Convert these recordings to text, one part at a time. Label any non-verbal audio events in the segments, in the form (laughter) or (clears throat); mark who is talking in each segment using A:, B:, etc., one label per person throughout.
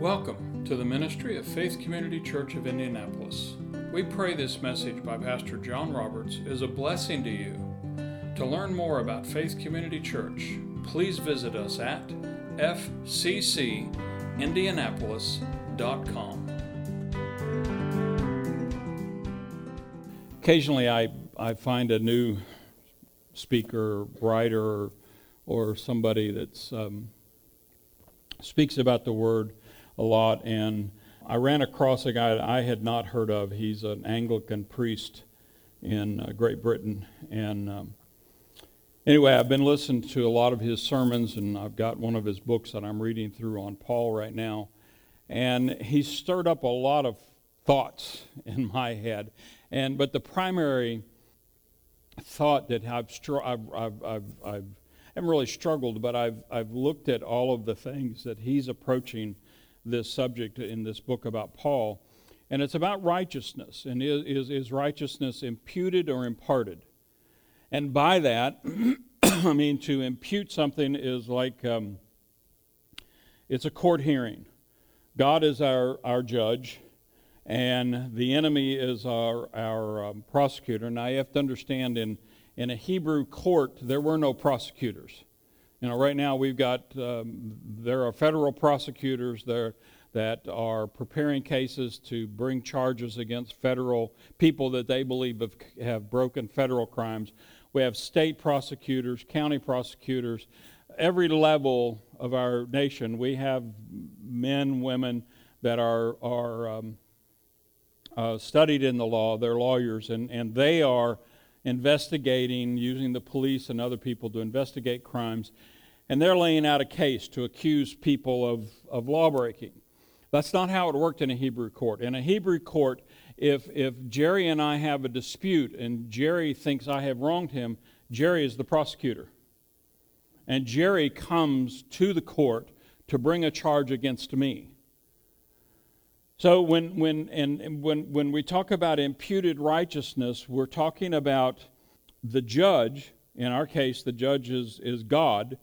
A: Welcome to the ministry of Faith Community Church of Indianapolis. We pray this message by Pastor John Roberts is a blessing to you. To learn more about Faith Community Church, please visit us at fccindianapolis.com. Occasionally, I, I find a new speaker, writer, or, somebody that um, speaks about the Word a lot, and I ran across a guy that I had not heard of. He's an Anglican priest in uh, Great Britain, and um, anyway, I've been listening to a lot of his sermons, and I've got one of his books that I'm reading through on Paul right now, and he stirred up a lot of thoughts (laughs) in my head, and but the primary thought that I've, str- I've, I've, I've, I've haven't really struggled, but I've, I've looked at all of the things that he's approaching this subject in this book about Paul. And it's about righteousness. And is, is, is righteousness imputed or imparted? And by that, (clears throat) I mean, to impute something is like um, it's a court hearing. God is our, our judge, and the enemy is our, our um, prosecutor. Now, you have to understand in, in a Hebrew court, there were no prosecutors. You know, right now we've got, um, there are federal prosecutors there that are preparing cases to bring charges against federal people that they believe have, have broken federal crimes. We have state prosecutors, county prosecutors, every level of our nation. We have men, women that are, are um, uh, studied in the law, they're lawyers, and, and they are investigating, using the police and other people to investigate crimes, and they're laying out a case to accuse people of, of law breaking. That's not how it worked in a Hebrew court. In a Hebrew court, if, if Jerry and I have a dispute and Jerry thinks I have wronged him, Jerry is the prosecutor. And Jerry comes to the court to bring a charge against me. So when, when, and when, when we talk about imputed righteousness, we're talking about the judge, in our case, the judge is, is God,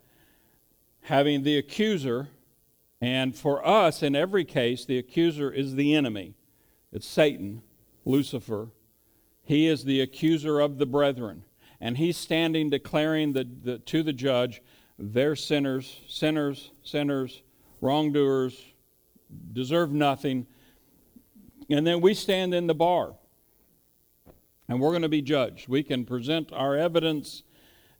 A: having the accuser, and for us, in every case, the accuser is the enemy. It's Satan, Lucifer. He is the accuser of the brethren. And he's standing declaring the, the, to the judge, they're sinners, sinners, sinners, wrongdoers, deserve nothing and then we stand in the bar and we're going to be judged. We can present our evidence.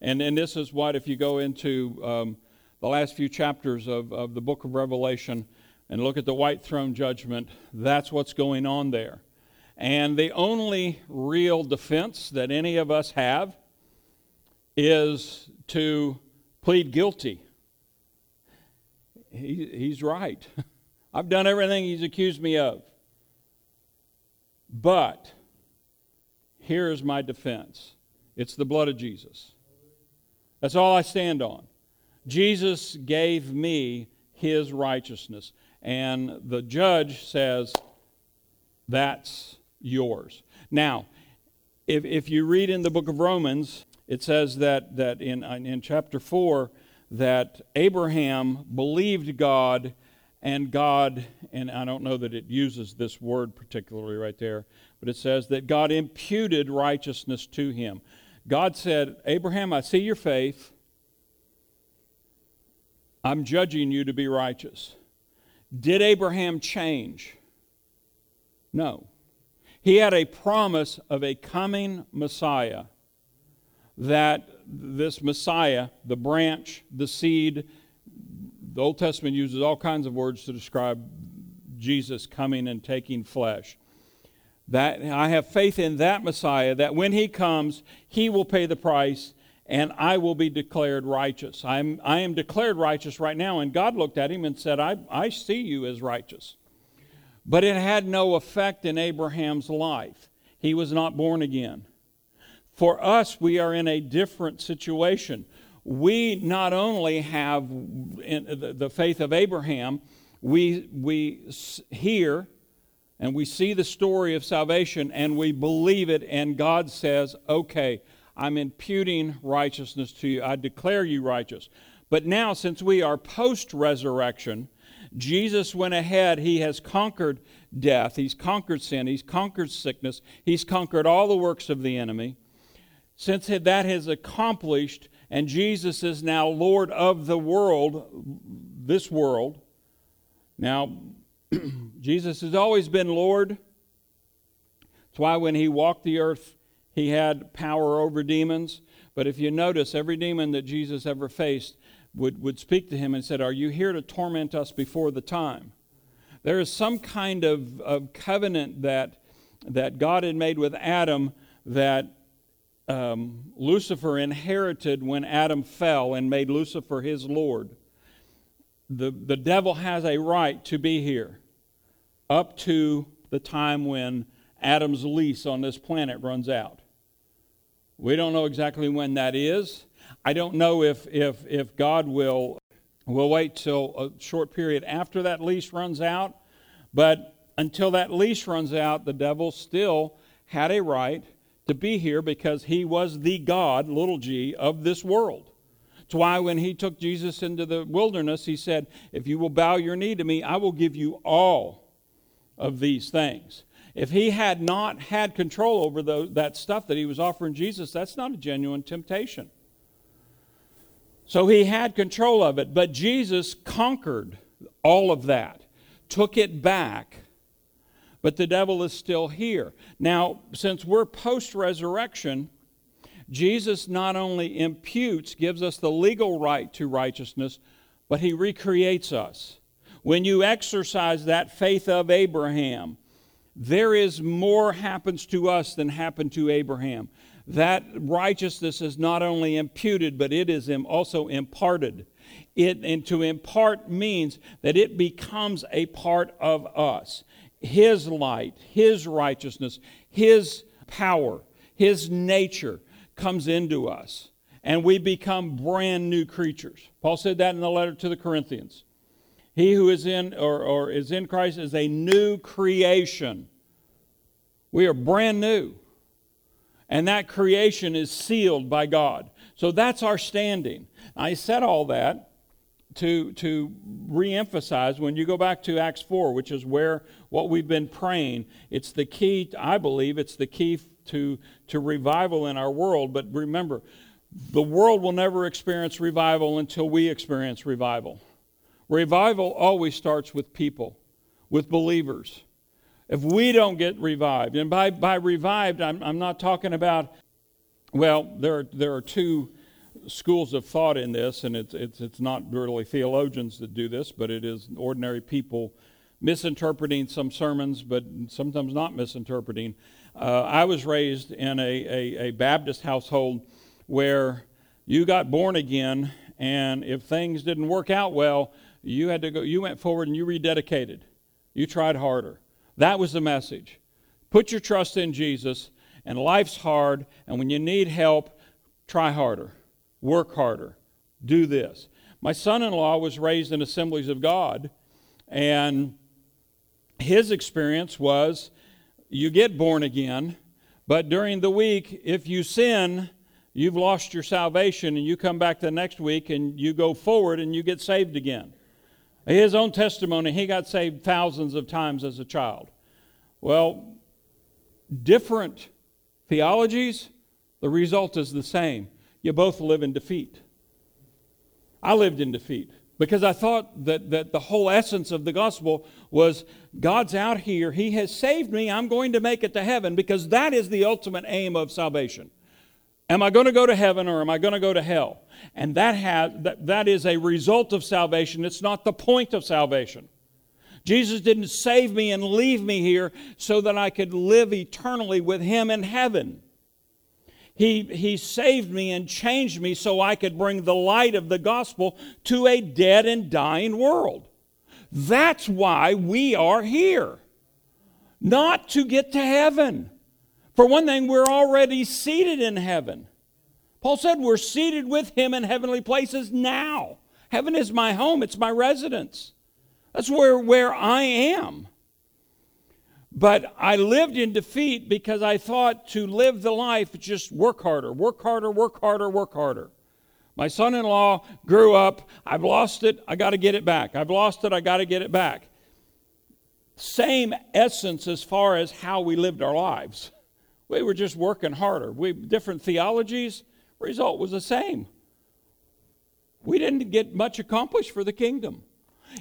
A: And, and this is what, if you go into um, the last few chapters of, of the book of Revelation and look at the white throne judgment, that's what's going on there. And the only real defense that any of us have is to plead guilty. He, he's right. (laughs) I've done everything he's accused me of. But here is my defense it's the blood of Jesus. That's all I stand on. Jesus gave me his righteousness. And the judge says, that's yours. Now, if, if you read in the book of Romans, it says that, that in, in chapter 4 that Abraham believed God and God, and I don't know that it uses this word particularly right there, but it says that God imputed righteousness to him. God said, Abraham, I see your faith. I'm judging you to be righteous. Did Abraham change? No. He had a promise of a coming Messiah that this Messiah, the branch, the seed, the Old Testament uses all kinds of words to describe Jesus coming and taking flesh. That I have faith in that Messiah that when he comes, he will pay the price and I will be declared righteous. I'm, I am declared righteous right now. And God looked at him and said, I, I see you as righteous. But it had no effect in Abraham's life. He was not born again. For us, we are in a different situation we not only have uh, the faith of Abraham, we, we hear and we see the story of salvation and we believe it, and God says, okay, I'm imputing righteousness to you. I declare you righteous. But now, since we are post resurrection, Jesus went ahead. He has conquered death. He's conquered sin. He's conquered sickness. He's conquered all the works of the enemy. Since that has accomplished, and Jesus is now Lord of the world, this world. Now, (clears throat) Jesus has always been Lord. That's why when he walked the earth, he had power over demons. But if you notice, every demon that Jesus ever faced would, would speak to him and said, Are you here to torment us before the time? There is some kind of, of covenant that, that God had made with Adam that um, Lucifer inherited when Adam fell and made Lucifer his Lord. The, the devil has a right to be here up to the time when Adam's lease on this planet runs out. We don't know exactly when that is. I don't know if, if, if God will, will wait till a short period after that lease runs out, but until that lease runs out, the devil still had a right to be here because he was the God, little g, of this world. It's why when he took Jesus into the wilderness, he said, If you will bow your knee to me, I will give you all of these things. If he had not had control over the, that stuff that he was offering Jesus, that's not a genuine temptation. So he had control of it, but Jesus conquered all of that, took it back, but the devil is still here. Now, since we're post resurrection, Jesus not only imputes, gives us the legal right to righteousness, but he recreates us. When you exercise that faith of Abraham, there is more happens to us than happened to Abraham. That righteousness is not only imputed, but it is also imparted. It, and to impart means that it becomes a part of us. His light, His righteousness, His power, His nature comes into us, and we become brand new creatures. Paul said that in the letter to the Corinthians. He who is in or, or is in Christ is a new creation. We are brand new. And that creation is sealed by God. So that's our standing. I said all that to, to reemphasize when you go back to Acts 4, which is where what we've been praying, it's the key, I believe, it's the key to, to revival in our world. But remember, the world will never experience revival until we experience revival. Revival always starts with people, with believers. If we don't get revived, and by, by revived, I'm, I'm not talking about, well, there are, there are two schools of thought in this, and it's, it's, it's not really theologians that do this, but it is ordinary people misinterpreting some sermons, but sometimes not misinterpreting. Uh, I was raised in a, a, a Baptist household where you got born again, and if things didn't work out well, you had to go, you went forward and you rededicated. You tried harder. That was the message. Put your trust in Jesus, and life's hard, and when you need help, try harder, work harder, do this. My son in law was raised in Assemblies of God, and his experience was you get born again, but during the week, if you sin, you've lost your salvation, and you come back the next week and you go forward and you get saved again. His own testimony, he got saved thousands of times as a child. Well, different theologies, the result is the same. You both live in defeat. I lived in defeat because I thought that, that the whole essence of the gospel was God's out here. He has saved me. I'm going to make it to heaven because that is the ultimate aim of salvation. Am I going to go to heaven or am I going to go to hell? And that, has, that, that is a result of salvation. It's not the point of salvation. Jesus didn't save me and leave me here so that I could live eternally with Him in heaven. He, he saved me and changed me so I could bring the light of the gospel to a dead and dying world. That's why we are here. Not to get to heaven. For one thing, we're already seated in heaven. Paul said we're seated with him in heavenly places now. Heaven is my home, it's my residence. That's where, where I am. But I lived in defeat because I thought to live the life, just work harder, work harder, work harder, work harder. My son in law grew up. I've lost it. I got to get it back. I've lost it. I got to get it back. Same essence as far as how we lived our lives. We were just working harder. We different theologies. Result was the same. We didn't get much accomplished for the kingdom.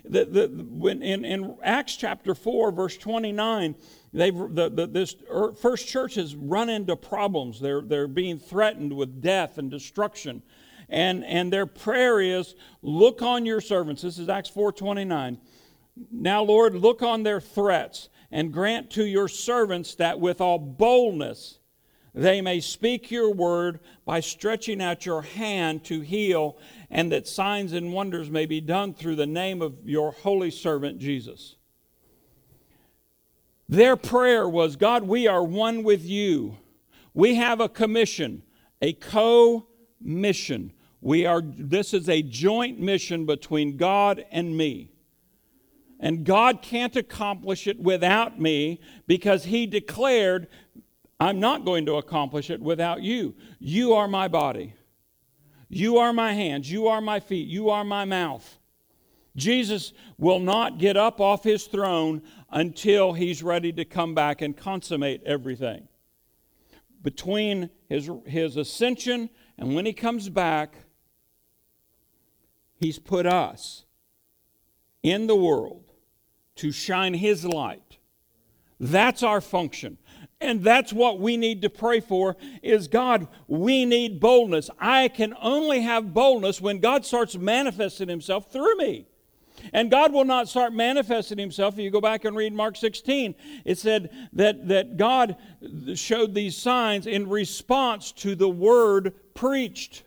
A: The, the, when in, in Acts chapter 4, verse 29, they've, the, the, this er, first church has run into problems. They're, they're being threatened with death and destruction. And, and their prayer is, look on your servants. This is Acts 4.29. Now, Lord, look on their threats and grant to your servants that with all boldness they may speak your word by stretching out your hand to heal, and that signs and wonders may be done through the name of your holy servant Jesus. Their prayer was God, we are one with you. We have a commission, a co mission. We are, this is a joint mission between God and me. And God can't accomplish it without me because He declared, I'm not going to accomplish it without you. You are my body. You are my hands. You are my feet. You are my mouth. Jesus will not get up off his throne until he's ready to come back and consummate everything. Between his, his ascension and when he comes back, he's put us in the world to shine his light. That's our function. And that's what we need to pray for is God, we need boldness. I can only have boldness when God starts manifesting himself through me. And God will not start manifesting himself. If you go back and read Mark 16, it said that, that God showed these signs in response to the word preached.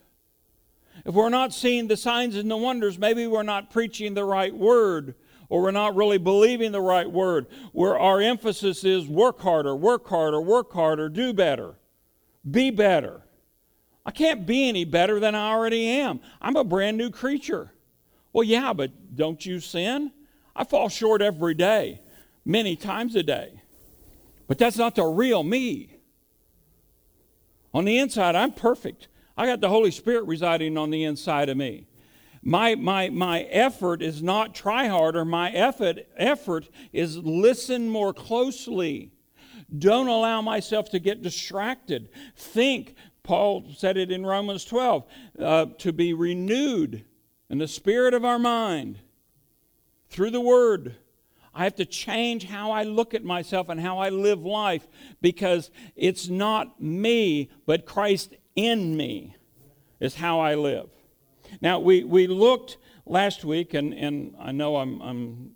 A: If we're not seeing the signs and the wonders, maybe we're not preaching the right word or we're not really believing the right word, where our emphasis is work harder, work harder, work harder, do better, be better. I can't be any better than I already am. I'm a brand new creature. Well, yeah, but don't you sin? I fall short every day, many times a day. But that's not the real me. On the inside, I'm perfect. I got the Holy Spirit residing on the inside of me. My, my, my effort is not try harder. My effort, effort is listen more closely. Don't allow myself to get distracted. Think, Paul said it in Romans 12, uh, to be renewed in the spirit of our mind through the word. I have to change how I look at myself and how I live life because it's not me, but Christ in me is how I live. Now, we, we looked last week, and, and I know I'm, I'm,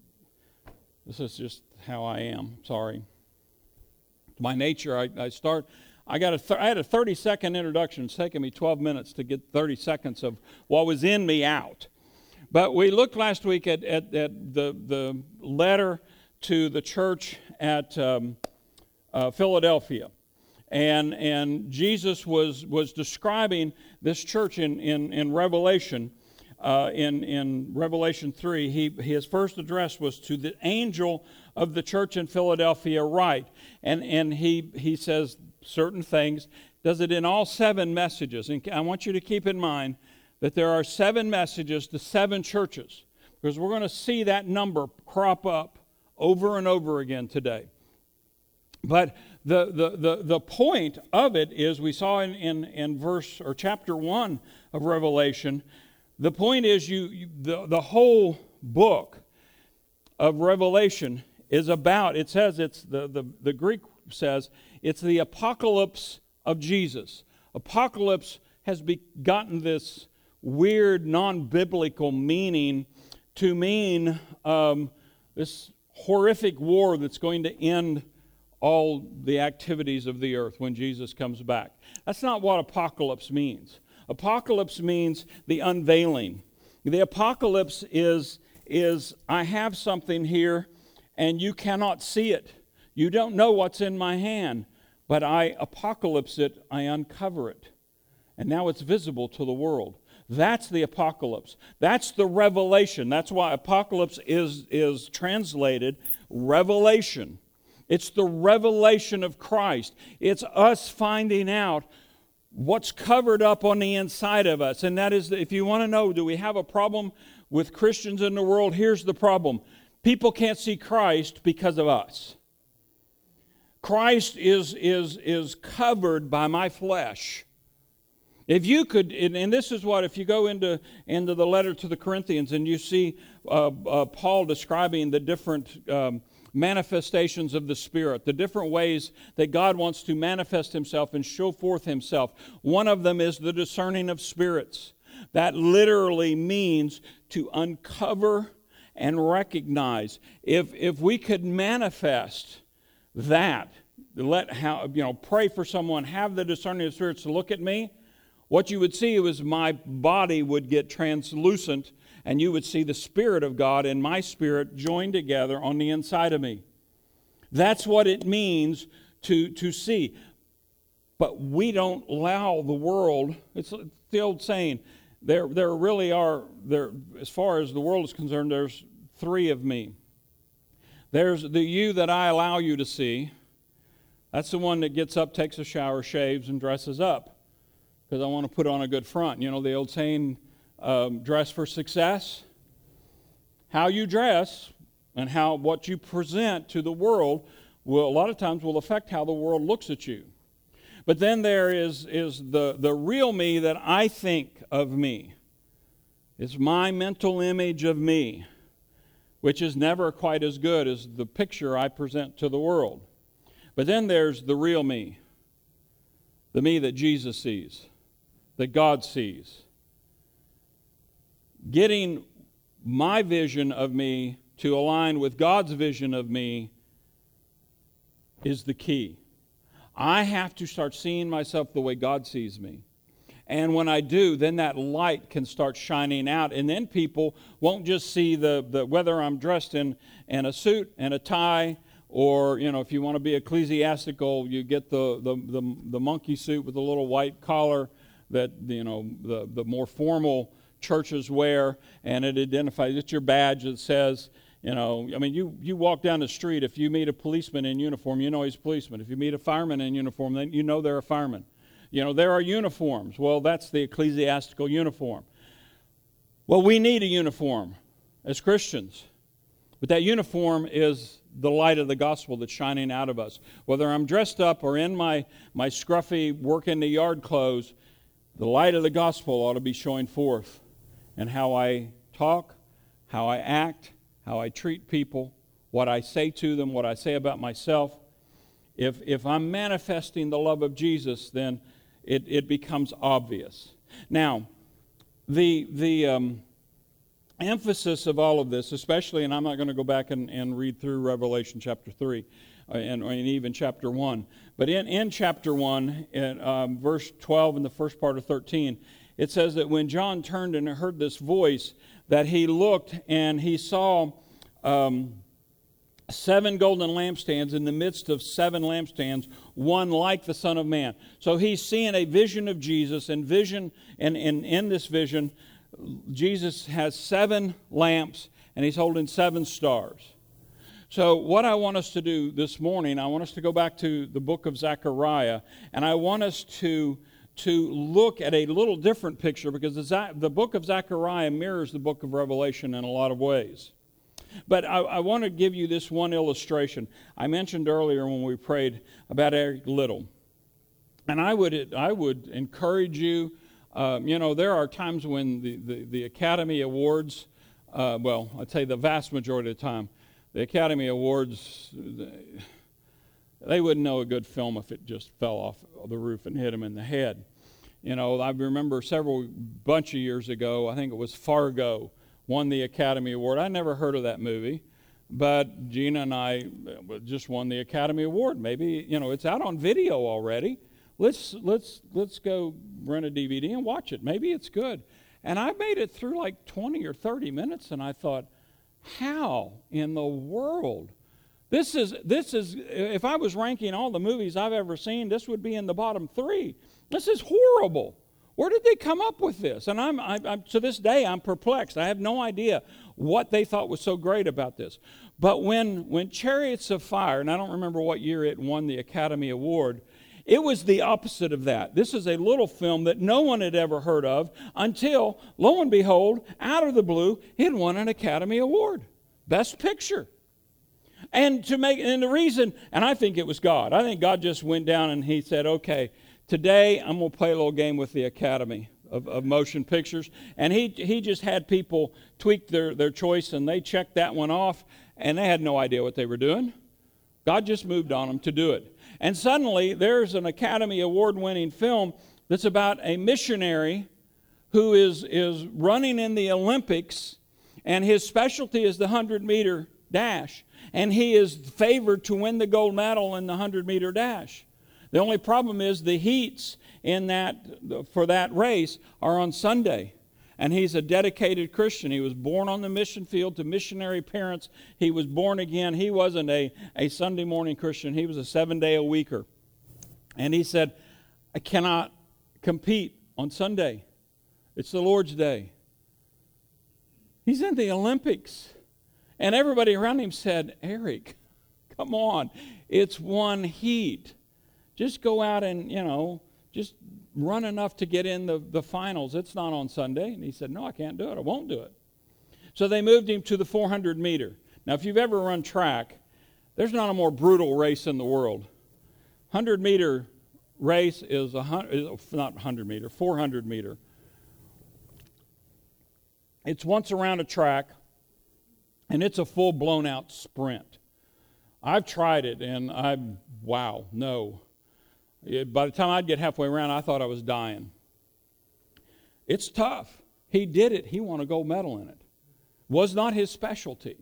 A: this is just how I am, sorry. My nature, I, I start, I, got a th- I had a 30 second introduction. It's taken me 12 minutes to get 30 seconds of what was in me out. But we looked last week at, at, at the, the letter to the church at um, uh, Philadelphia and, and Jesus was, was describing this church in, in, in Revelation. Uh, in, in Revelation 3, he, his first address was to the angel of the church in Philadelphia, right? And, and he, he says certain things, does it in all seven messages. And I want you to keep in mind that there are seven messages to seven churches, because we're going to see that number crop up over and over again today. But the, the, the, the point of it is we saw in, in, in verse or chapter 1 of Revelation, the point is you, you the, the whole book of Revelation is about, it says it's the, the, the Greek says it's the apocalypse of Jesus. Apocalypse has begotten this weird, non biblical meaning to mean um, this horrific war that's going to end all the activities of the earth when Jesus comes back. That's not what apocalypse means. Apocalypse means the unveiling. The apocalypse is, is I have something here and you cannot see it. You don't know what's in my hand, but I apocalypse it, I uncover it. And now it's visible to the world. That's the apocalypse. That's the revelation. That's why apocalypse is, is translated revelation. It's the revelation of Christ. It's us finding out what's covered up on the inside of us. And that is, if you want to know, do we have a problem with Christians in the world? Here's the problem people can't see Christ because of us. Christ is, is, is covered by my flesh. If you could, and, this is what, if you go into, into the letter to the Corinthians and you see uh, uh, Paul describing the different um, manifestations of the Spirit, the different ways that God wants to manifest Himself and show forth Himself. One of them is the discerning of spirits. That literally means to uncover and recognize. If, if we could manifest that, let how, you know, pray for someone, have the discerning of spirits to look at me, what you would see was my body would get translucent and you would see the Spirit of God and my spirit joined together on the inside of me. That's what it means to, to see. But we don't allow the world, it's the old saying, there, there really are, there, as far as the world is concerned, there's three of me. There's the you that I allow you to see. That's the one that gets up, takes a shower, shaves, and dresses up because I want to put on a good front. You know the old saying, um, dress for success. How you dress and how what you present to the world will a lot of times will affect how the world looks at you. But then there is, is the, the real me that I think of me. It's my mental image of me, which is never quite as good as the picture I present to the world. But then there's the real me, the me that Jesus sees, that God sees getting my vision of me to align with God's vision of me is the key. I have to start seeing myself the way God sees me. And when I do, then that light can start shining out. And then people won't just see the, the whether I'm dressed in, in a suit and a tie, or, you know, if you want to be ecclesiastical, you get the, the, the, the monkey suit with a little white collar that, you know, the, the more formal churches wear, and it identifies, it's your badge that says, you know, I mean, you, you walk down the street, if you meet a policeman in uniform, you know he's a policeman. If you meet a fireman in uniform, then you know they're a fireman. You know, there are uniforms. Well, that's the ecclesiastical uniform. Well, we need a uniform as Christians. But that uniform is the light of the gospel that's shining out of us. Whether I'm dressed up or in my, my scruffy work in the yard clothes, the light of the gospel ought to be showing forth and how I talk, how I act, how I treat people, what I say to them, what I say about myself. If, if I'm manifesting the love of Jesus, then it, it becomes obvious. Now, the, the um, emphasis of all of this, especially, and I'm not going to go back and, and read through Revelation chapter 3 uh, and, and, even chapter 1, but in, in chapter 1, in, um, verse 12 and the first part of 13, it says that when John turned and heard this voice, that he looked and he saw um, seven golden lampstands in the midst of seven lampstands, one like the Son of Man. So he's seeing a vision of Jesus, and vision, and, and in this vision, Jesus has seven lamps and he's holding seven stars. So, what I want us to do this morning, I want us to go back to the book of Zechariah, and I want us to to look at a little different picture because the, the book of Zechariah mirrors the book of Revelation in a lot of ways. But I, I want to give you this one illustration. I mentioned earlier when we prayed about Eric Liddell. And I would, I would encourage you, um, you know, there are times when the, the, the Academy Awards, uh, well, I'd say the vast majority of the time, the Academy Awards, they wouldn't know a good film if it just fell off the roof and hit them in the head. You know, I remember several bunch of years ago, I think it was Fargo won the Academy Award. I never heard of that movie, but Gina and I uh, just won the Academy Award. Maybe, you know, it's out on video already. Let's let's let's go rent a DVD and watch it. Maybe it's good. And I made it through like 20 or 30 minutes and I thought, how in the world this is, this is, if I was ranking all the movies I've ever seen, this would be in the bottom three. This is horrible. Where did they come up with this? And I'm, I, I'm, to this day, I'm perplexed. I have no idea what they thought was so great about this. But when, when Chariots of Fire, and I don't remember what year it won the Academy Award, It was the opposite of that. This is a little film that no one had ever heard of until, lo and behold, out of the blue, it won an Academy Award. Best Picture. And to make and the reason, and I think it was God. I think God just went down and he said, okay, today I'm gonna play a little game with the Academy of, of motion pictures. And he he just had people tweak their, their choice and they checked that one off and they had no idea what they were doing. God just moved on them to do it. And suddenly, there's an Academy Award winning film that's about a missionary who is, is running in the Olympics, and his specialty is the 100 meter dash. And he is favored to win the gold medal in the 100 meter dash. The only problem is the heats in that, for that race are on Sunday and he's a dedicated Christian. He was born on the mission field to missionary parents. He was born again. He wasn't a, a Sunday morning Christian, he was a seven day a weeker. And he said, I cannot compete on Sunday. It's the Lord's day. He's in the Olympics. And everybody around him said, Eric, come on. It's one heat. Just go out and, you know, just run enough to get in the, the finals. It's not on Sunday. And he said, No, I can't do it. I won't do it. So they moved him to the 400 meter. Now, if you've ever run track, there's not a more brutal race in the world. 100 meter race is, a, is not 100 meter, 400 meter. It's once around a track, and it's a full blown out sprint. I've tried it, and I'm, wow, no. It, by the time I'd get halfway around, I thought I was dying. It's tough. He did it. He won a gold medal in it. Was not his specialty.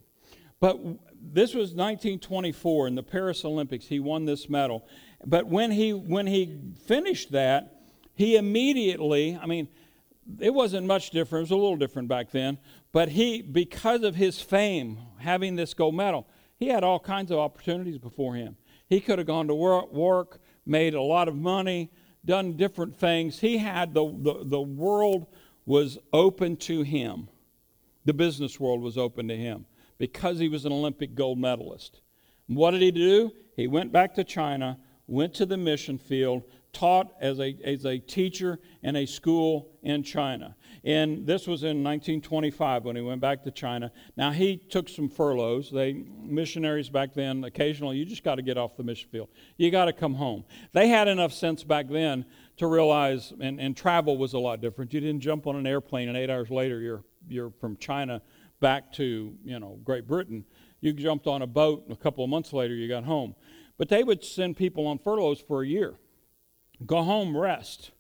A: But this was 1924 in the Paris Olympics. He won this medal. But when he when he finished that, he immediately, I mean, it wasn't much different. It was a little different back then. But he, because of his fame, having this gold medal, he had all kinds of opportunities before him. He could have gone to work, made a lot of money, done different things. He had the, the, the world was open to him. The business world was open to him because he was an Olympic gold medalist. what did he do? He went back to China, went to the mission field, taught as a, as a teacher in a school in China. And this was in 1925 when he went back to China. Now, he took some furloughs. They, missionaries back then, occasionally, you just got to get off the mission field. You got to come home. They had enough sense back then to realize, and, and travel was a lot different. You didn't jump on an airplane and eight hours later you're, you're from China back to, you know, Great Britain. You jumped on a boat and a couple of months later you got home. But they would send people on furloughs for a year. Go home, rest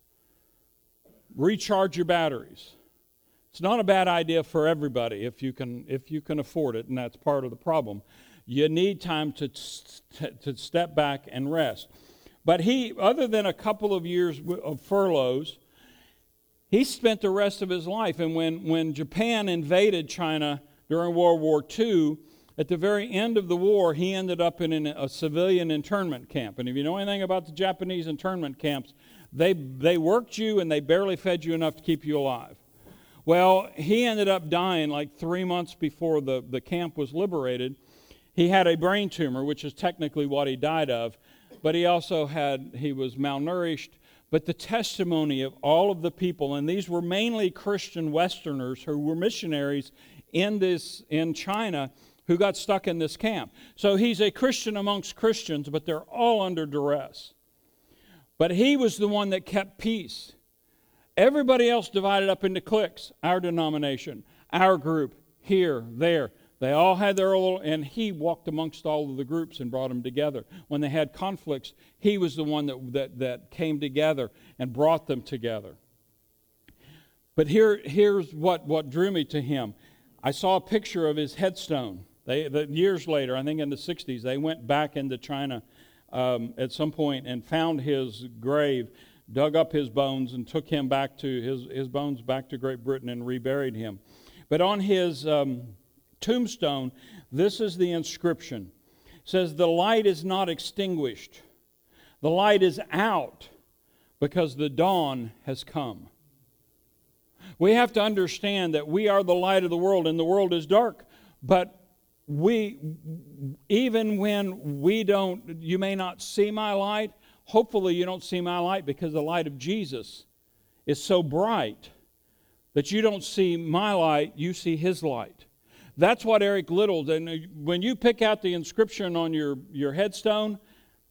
A: recharge your batteries. It's not a bad idea for everybody if you can if you can afford it, and that's part of the problem. You need time to to step back and rest. But he, other than a couple of years of furloughs, he spent the rest of his life. And when when Japan invaded China during World War II, at the very end of the war, he ended up in a civilian internment camp. And if you know anything about the Japanese internment camps, they, they worked you and they barely fed you enough to keep you alive. Well, he ended up dying like three months before the, the camp was liberated. He had a brain tumor, which is technically what he died of, but he also had, he was malnourished. But the testimony of all of the people, and these were mainly Christian Westerners who were missionaries in this in China who got stuck in this camp. So he's a Christian amongst Christians, but they're all under duress. But he was the one that kept peace. Everybody else divided up into cliques our denomination, our group, here, there. They all had their little, and he walked amongst all of the groups and brought them together. When they had conflicts, he was the one that, that, that came together and brought them together. But here, here's what, what drew me to him. I saw a picture of his headstone. They, the, years later, I think in the 60s, they went back into China um, at some point and found his grave, dug up his bones, and took him back to his, his bones back to Great Britain and reburied him. But on his um, tombstone, this is the inscription. It says, The light is not extinguished. The light is out because the dawn has come. We have to understand that we are the light of the world and the world is dark, but we even when we don't you may not see my light hopefully you don't see my light because the light of Jesus is so bright that you don't see my light, you see his light. That's what Eric Liddell and uh, when you pick out the inscription on your, your headstone,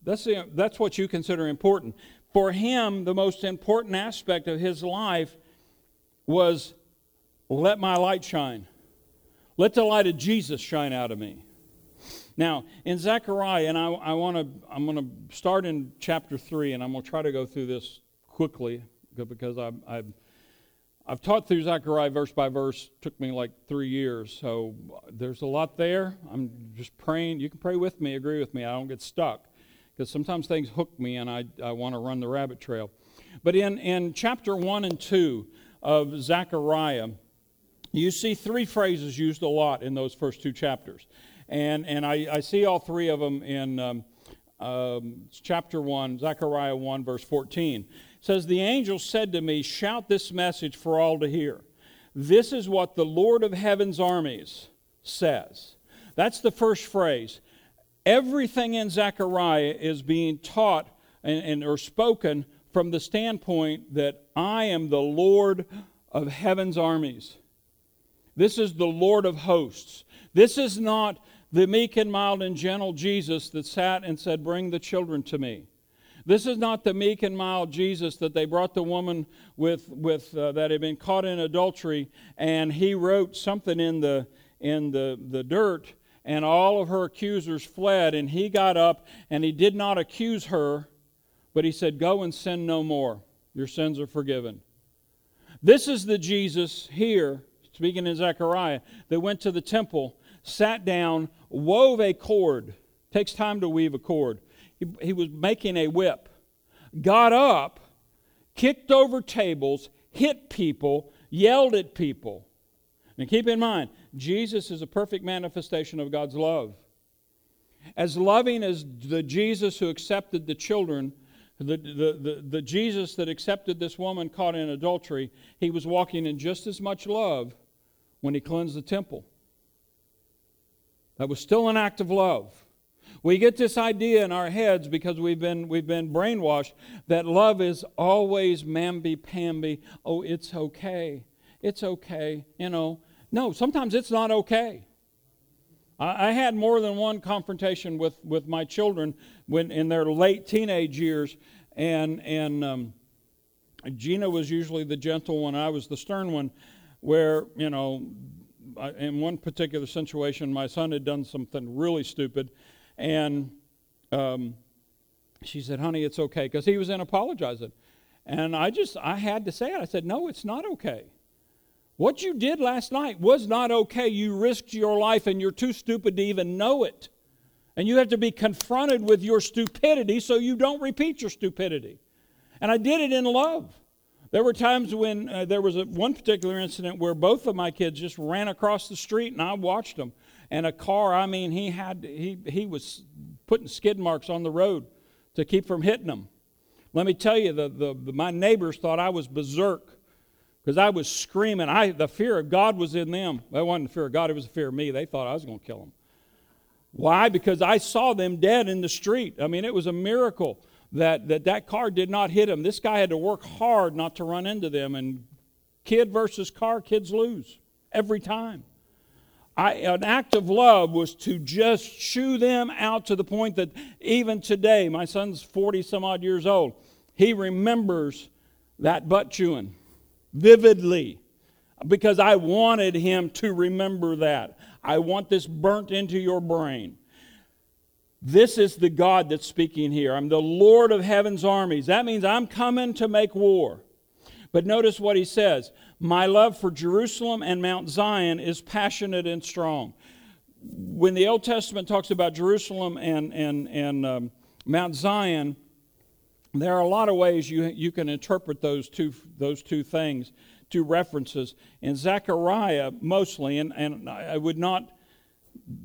A: that's, the, that's what you consider important. For him, the most important aspect of his life was let my light shine. Let the light of Jesus shine out of me. Now, in Zechariah, and I, I want to, I'm going to start in chapter 3, and I'm going to try to go through this quickly because I, I've, I've taught through Zechariah verse by verse. Took me like three years, so there's a lot there. I'm just praying. You can pray with me, agree with me. I don't get stuck because sometimes things hook me, and I, I want to run the rabbit trail. But in, in chapter 1 and 2 of Zechariah, you see three phrases used a lot in those first two chapters. And, and I, I see all three of them in um, um, chapter 1, Zechariah 1, verse 14. It says, The angel said to me, Shout this message for all to hear. This is what the Lord of heaven's armies says. That's the first phrase. Everything in Zechariah is being taught and, and or spoken from the standpoint that I am the Lord of heaven's armies. This is the Lord of hosts. This is not the meek and mild and gentle Jesus that sat and said, Bring the children to me. This is not the meek and mild Jesus that they brought the woman with, with uh, that had been caught in adultery, and he wrote something in the in the, the dirt, and all of her accusers fled, and he got up and he did not accuse her, but he said, Go and sin no more. Your sins are forgiven. This is the Jesus here, speaking in Zechariah, they went to the temple sat down, wove a cord. Takes time to weave a cord. He, he was making a whip. Got up, kicked over tables, hit people, yelled at people. And keep in mind, Jesus is a perfect manifestation of God's love. As loving as the Jesus who accepted the children, the, the, the, the, Jesus that accepted this woman caught in adultery, he was walking in just as much love when he cleansed the temple. That was still an act of love. We get this idea in our heads because we've been, we've been brainwashed that love is always mamby pamby. Oh, it's okay. It's okay. You know, no, sometimes it's not okay. I, I had more than one confrontation with, with my children when in their late teenage years, and, and um, Gina was usually the gentle one, I was the stern one, where, you know, in one particular situation, my son had done something really stupid, and um, she said, "Honey, it's okay," because he was in apologizing, and I just I had to say it. I said, "No, it's not okay. What you did last night was not okay. You risked your life, and you're too stupid to even know it." And you have to be confronted with your stupidity so you don't repeat your stupidity. And I did it in love. There were times when uh, there was a, one particular incident where both of my kids just ran across the street and I watched them. And a car, I mean, he had he he was putting skid marks on the road to keep from hitting them. Let me tell you, the, the, the my neighbors thought I was berserk because I was screaming. I the fear of God was in them. That wasn't the fear of God; it was the fear of me. They thought I was going to kill them. Why? Because I saw them dead in the street. I mean, it was a miracle that, that that car did not hit him. This guy had to work hard not to run into them. And kid versus car, kids lose every time. I, an act of love was to just shoo them out to the point that even today, my son's 40 some odd years old, he remembers that butt chewing vividly because I wanted him to remember that. I want this burnt into your brain. This is the God that's speaking here. I'm the Lord of heaven's armies. That means I'm coming to make war. But notice what he says My love for Jerusalem and Mount Zion is passionate and strong. When the Old Testament talks about Jerusalem and, and, and um, Mount Zion, there are a lot of ways you, you can interpret those two, those two things, two references. In Zechariah, mostly, and, and I would not,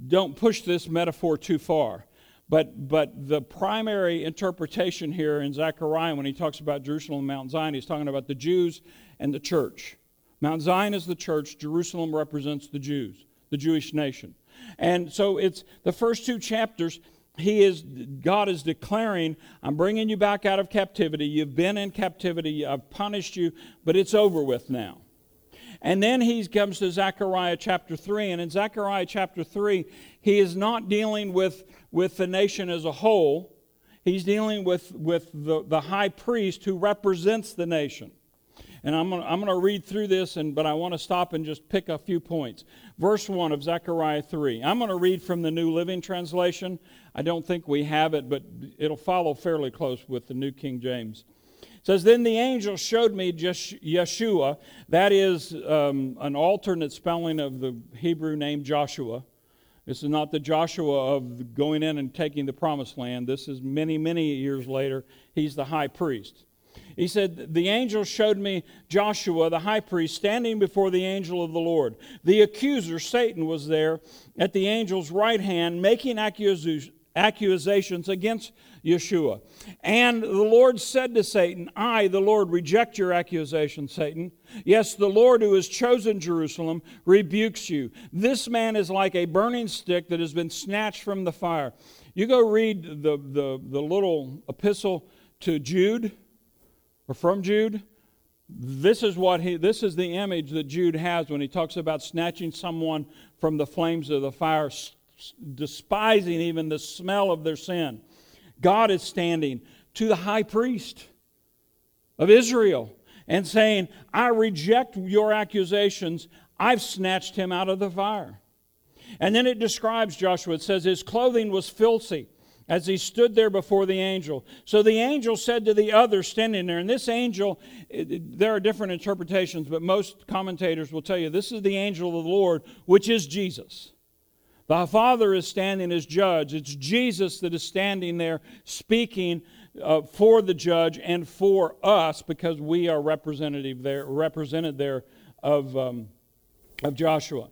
A: don't push this metaphor too far. But, but the primary interpretation here in Zechariah, when he talks about Jerusalem and Mount Zion, he's talking about the Jews and the church. Mount Zion is the church, Jerusalem represents the Jews, the Jewish nation. And so it's the first two chapters he is god is declaring i'm bringing you back out of captivity you've been in captivity i've punished you but it's over with now and then he comes to zechariah chapter 3 and in zechariah chapter 3 he is not dealing with with the nation as a whole he's dealing with with the, the high priest who represents the nation and I'm going I'm to read through this, and, but I want to stop and just pick a few points. Verse 1 of Zechariah 3. I'm going to read from the New Living Translation. I don't think we have it, but it'll follow fairly close with the New King James. Says, Then the angel showed me Yeshua. That is um, an alternate spelling of the Hebrew name Joshua. This is not the Joshua of going in and taking the promised land. This is many, many years later. He's the high priest. He said, The angel showed me Joshua, the high priest, standing before the angel of the Lord. The accuser, Satan, was there at the angel's right hand, making accusations against Yeshua. And the Lord said to Satan, I, the Lord, reject your accusation, Satan. Yes, the Lord who has chosen Jerusalem rebukes you. This man is like a burning stick that has been snatched from the fire. You go read the, the, the little epistle to Jude or from Jude, this is what he this is the image that Jude has when he talks about snatching someone from the flames of the fire despising even the smell of their sin. God is standing to the high priest of Israel and saying, "I reject your accusations. I've snatched him out of the fire." And then it describes Joshua. It says his clothing was filthy as he stood there before the angel. So the angel said to the other standing there, and this angel, there are different interpretations, but most commentators will tell you this is the angel of the Lord, which is Jesus. The Father is standing as judge. It's Jesus that is standing there speaking uh, for the judge and for us because we are representative there, represented there of, um, of Joshua.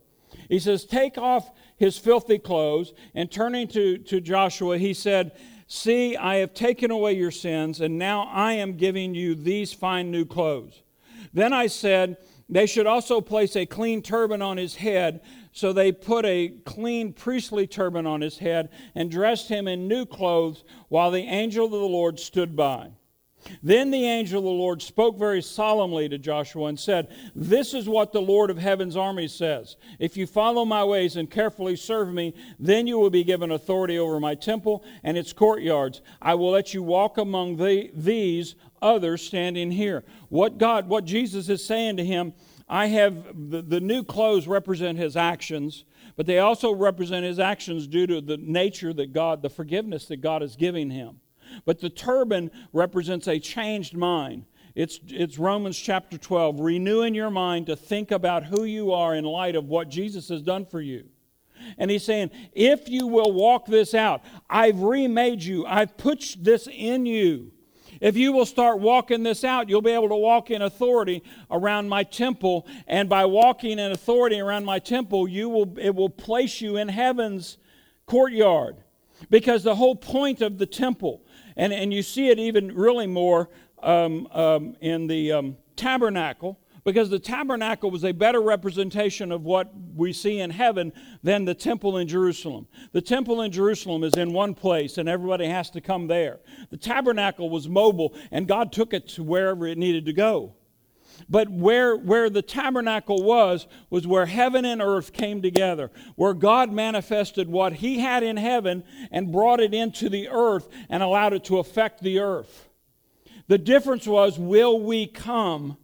A: He says, Take off his filthy clothes. And turning to, to Joshua, he said, See, I have taken away your sins, and now I am giving you these fine new clothes. Then I said, They should also place a clean turban on his head. So they put a clean priestly turban on his head and dressed him in new clothes while the angel of the Lord stood by. Then the angel of the Lord spoke very solemnly to Joshua and said, This is what the Lord of heaven's armies says. If you follow my ways and carefully serve me, then you will be given authority over my temple and its courtyards. I will let you walk among the, these others standing here. What God, what Jesus is saying to him, I have the, the new clothes represent his actions, but they also represent his actions due to the nature that God, the forgiveness that God is giving him. But the turban represents a changed mind. It's, it's Romans chapter 12, renewing your mind to think about who you are in light of what Jesus has done for you. And he's saying, if you will walk this out, I've remade you, I've put this in you. If you will start walking this out, you'll be able to walk in authority around my temple. And by walking in authority around my temple, you will, it will place you in heaven's courtyard. Because the whole point of the temple and, and you see it even really more um, um, in the um, tabernacle, because the tabernacle was a better representation of what we see in heaven than the temple in Jerusalem. The temple in Jerusalem is in one place and everybody has to come there. The tabernacle was mobile and God took it to wherever it needed to go. But where, where the tabernacle was, was where heaven and earth came together, where God manifested what He had in heaven and brought it into the earth and allowed it to affect the earth. The difference was, will we come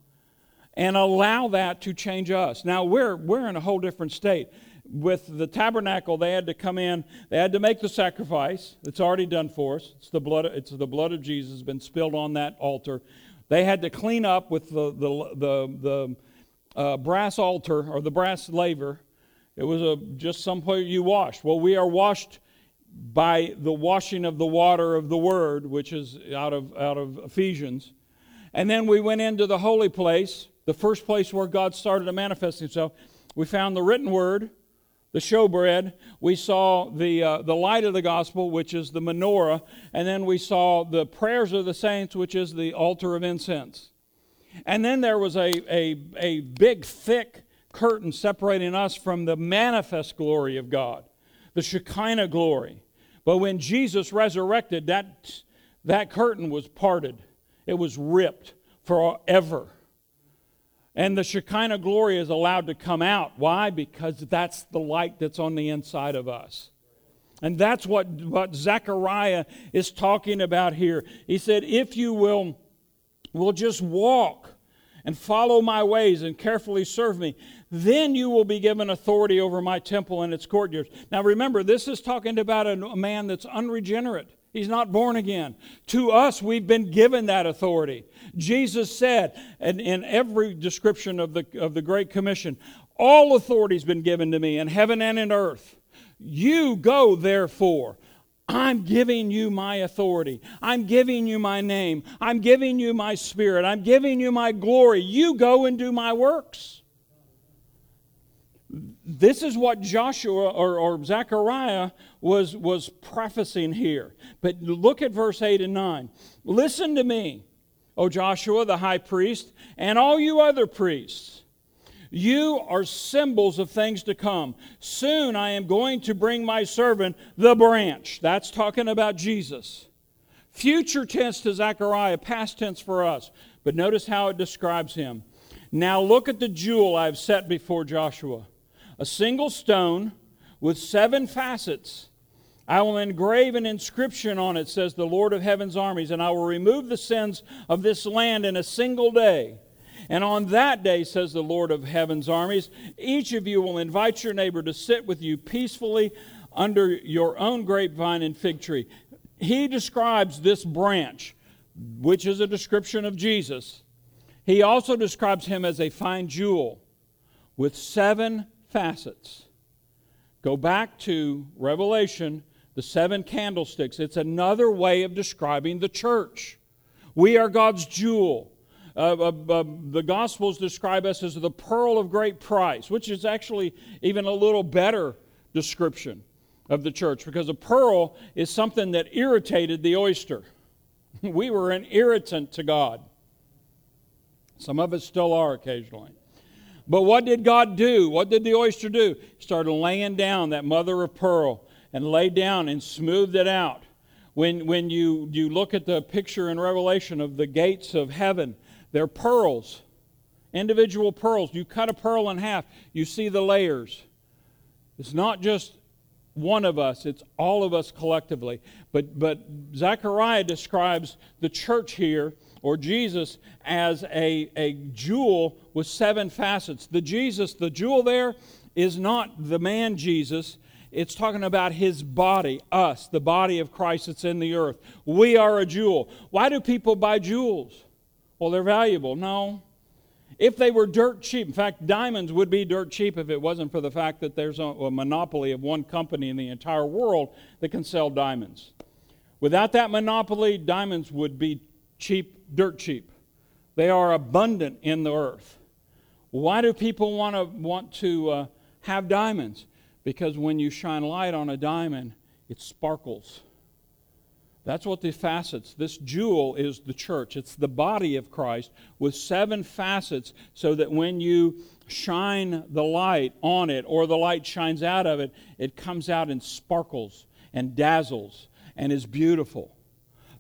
A: and allow that to change us? Now, we're, we're in a whole different state. With the tabernacle, they had to come in, they had to make the sacrifice. It's already done for us. It's the blood, it's the blood of Jesus has been spilled on that altar. They had to clean up with the, the, the, the uh, brass altar or the brass laver. It was a, just somewhere you washed. Well, we are washed by the washing of the water of the word, which is out of, out of Ephesians. And then we went into the holy place, the first place where God started to manifest himself. We found the written word the showbread. We saw the, uh, the light of the gospel, which is the menorah. And then we saw the prayers of the saints, which is the altar of incense. And then there was a, a, a big, thick curtain separating us from the manifest glory of God, the Shekinah glory. But when Jesus resurrected, that, that curtain was parted, it was ripped forever. And the Shekinah glory is allowed to come out. Why? Because that's the light that's on the inside of us. And that's what, what Zechariah is talking about here. He said, If you will, will just walk and follow my ways and carefully serve me, then you will be given authority over my temple and its courtyards. Now remember, this is talking about a man that's unregenerate. He's not born again. To us, we've been given that authority. Jesus said, and in every description of the, of the Great Commission, all authority's been given to me in heaven and in earth. You go, therefore. I'm giving you my authority. I'm giving you my name. I'm giving you my spirit. I'm giving you my glory. You go and do my works. This is what Joshua or, or Zechariah was, was prefacing here. But look at verse 8 and 9. Listen to me, O Joshua, the high priest, and all you other priests. You are symbols of things to come. Soon I am going to bring my servant, the branch. That's talking about Jesus. Future tense to Zechariah, past tense for us. But notice how it describes him. Now look at the jewel I've set before Joshua a single stone with seven facets. I will engrave an inscription on it, says the Lord of heaven's armies, and I will remove the sins of this land in a single day. And on that day, says the Lord of heaven's armies, each of you will invite your neighbor to sit with you peacefully under your own grapevine and fig tree. He describes this branch, which is a description of Jesus. He also describes him as a fine jewel with seven facets. Go back to Revelation, the seven candlesticks. It's another way of describing the church. We are God's jewel. Uh, uh, uh, the Gospels describe us as the pearl of great price, which is actually even a little better description of the church because a pearl is something that irritated the oyster. (laughs) we were an irritant to God. Some of us still are occasionally. But what did God do? What did the oyster do? He started laying down that mother of pearl and laid down and smoothed it out. When, when you, you look at the picture in Revelation of the gates of heaven, they're pearls, individual pearls. You cut a pearl in half, you see the layers. It's not just one of us, it's all of us collectively. But, but Zechariah describes the church here, or Jesus, as a, a jewel with seven facets. The Jesus, the jewel there, is not the man Jesus. It's talking about his body, us, the body of Christ that's in the earth. We are a jewel. Why do people buy jewels? Well, they're valuable. No. If they were dirt cheap, in fact, diamonds would be dirt cheap if it wasn't for the fact that there's a, a monopoly of one company in the entire world that can sell diamonds. Without that monopoly, diamonds would be cheap, dirt cheap. They are abundant in the earth. Why do people want to want to uh, have diamonds? Because when you shine light on a diamond, it sparkles. That's what the facets, this jewel is the church. It's the body of Christ with seven facets so that when you shine the light on it or the light shines out of it, it comes out and sparkles and dazzles and is beautiful.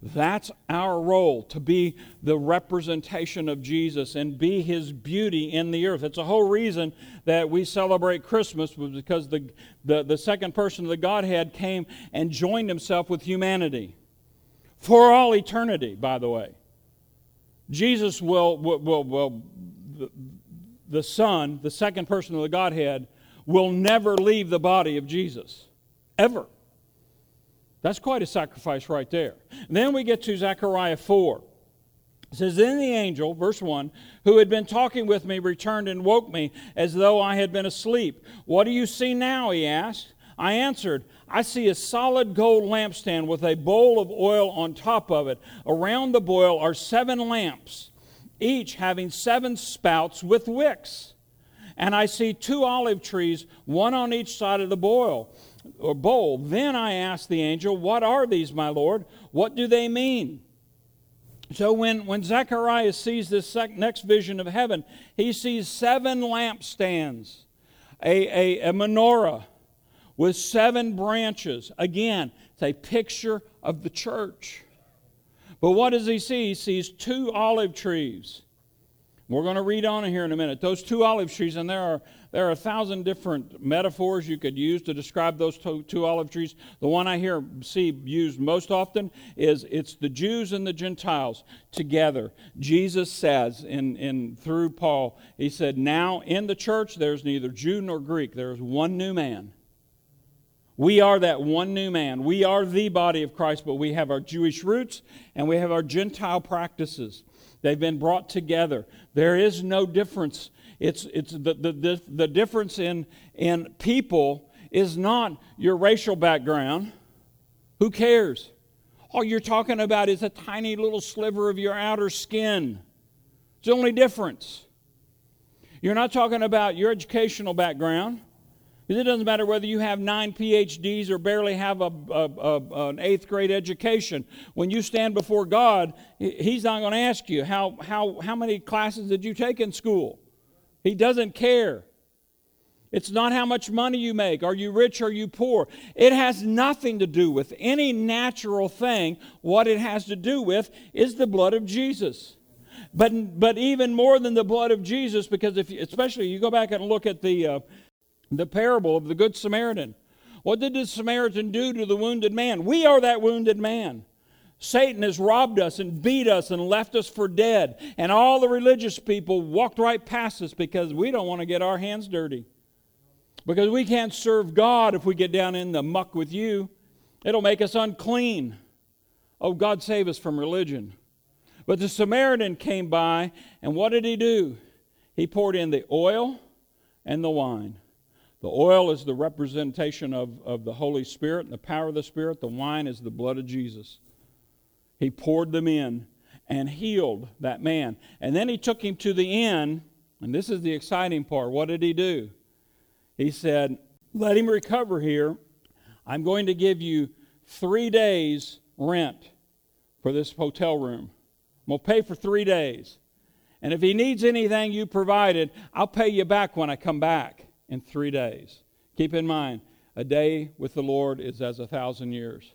A: That's our role to be the representation of Jesus and be his beauty in the earth. It's a whole reason that we celebrate Christmas because the, the, the second person of the Godhead came and joined himself with humanity for all eternity, by the way. Jesus will, will, will, will the, the Son, the second person of the Godhead, will never leave the body of Jesus, ever. That's quite a sacrifice right there. And then we get to Zechariah 4. It says, Then the angel, verse 1, who had been talking with me returned and woke me as though I had been asleep. What do you see now? he asked. I answered, I see a solid gold lampstand with a bowl of oil on top of it. Around the boil are seven lamps, each having seven spouts with wicks. And I see two olive trees, one on each side of the boil or bowl. Then I asked the angel, What are these, my Lord? What do they mean? So when, when Zechariah sees this next vision of heaven, he sees seven lampstands, a, a, a menorah, with seven branches. Again, it's a picture of the church. But what does he see? He sees two olive trees. We're going to read on here in a minute. Those two olive trees, and there are there are a thousand different metaphors you could use to describe those two, two, olive trees. The one I hear see used most often is it's the Jews and the Gentiles together. Jesus says in, in through Paul, he said, Now in the church there's neither Jew nor Greek, there's one new man. We are that one new man. We are the body of Christ, but we have our Jewish roots and we have our Gentile practices. They've been brought together. There is no difference it's, it's the, the, the difference in, in people is not your racial background. Who cares? All you're talking about is a tiny little sliver of your outer skin. It's the only difference. You're not talking about your educational background. It doesn't matter whether you have nine PhDs or barely have a, a, a, an eighth grade education. When you stand before God, He's not going to ask you, how, how, how many classes did you take in school? He doesn't care. It's not how much money you make. Are you rich? Are you poor? It has nothing to do with any natural thing. What it has to do with is the blood of Jesus. But, but even more than the blood of Jesus, because if you, especially you go back and look at the, uh, the parable of the Good Samaritan. What did the Samaritan do to the wounded man? We are that wounded man. Satan has robbed us and beat us and left us for dead. And all the religious people walked right past us because we don't want to get our hands dirty. Because we can't serve God if we get down in the muck with you. It'll make us unclean. Oh, God save us from religion. But the Samaritan came by, and what did he do? He poured in the oil and the wine. The oil is the representation of, of the Holy Spirit and the power of the Spirit. The wine is the blood of Jesus. He poured them in and healed that man. And then he took him to the inn, and this is the exciting part. What did he do? He said, Let him recover here. I'm going to give you three days' rent for this hotel room. To pay for three days. And if he needs anything you provided, I'll pay you back when I come back in three days. Keep in mind, a day with the Lord is as a thousand years.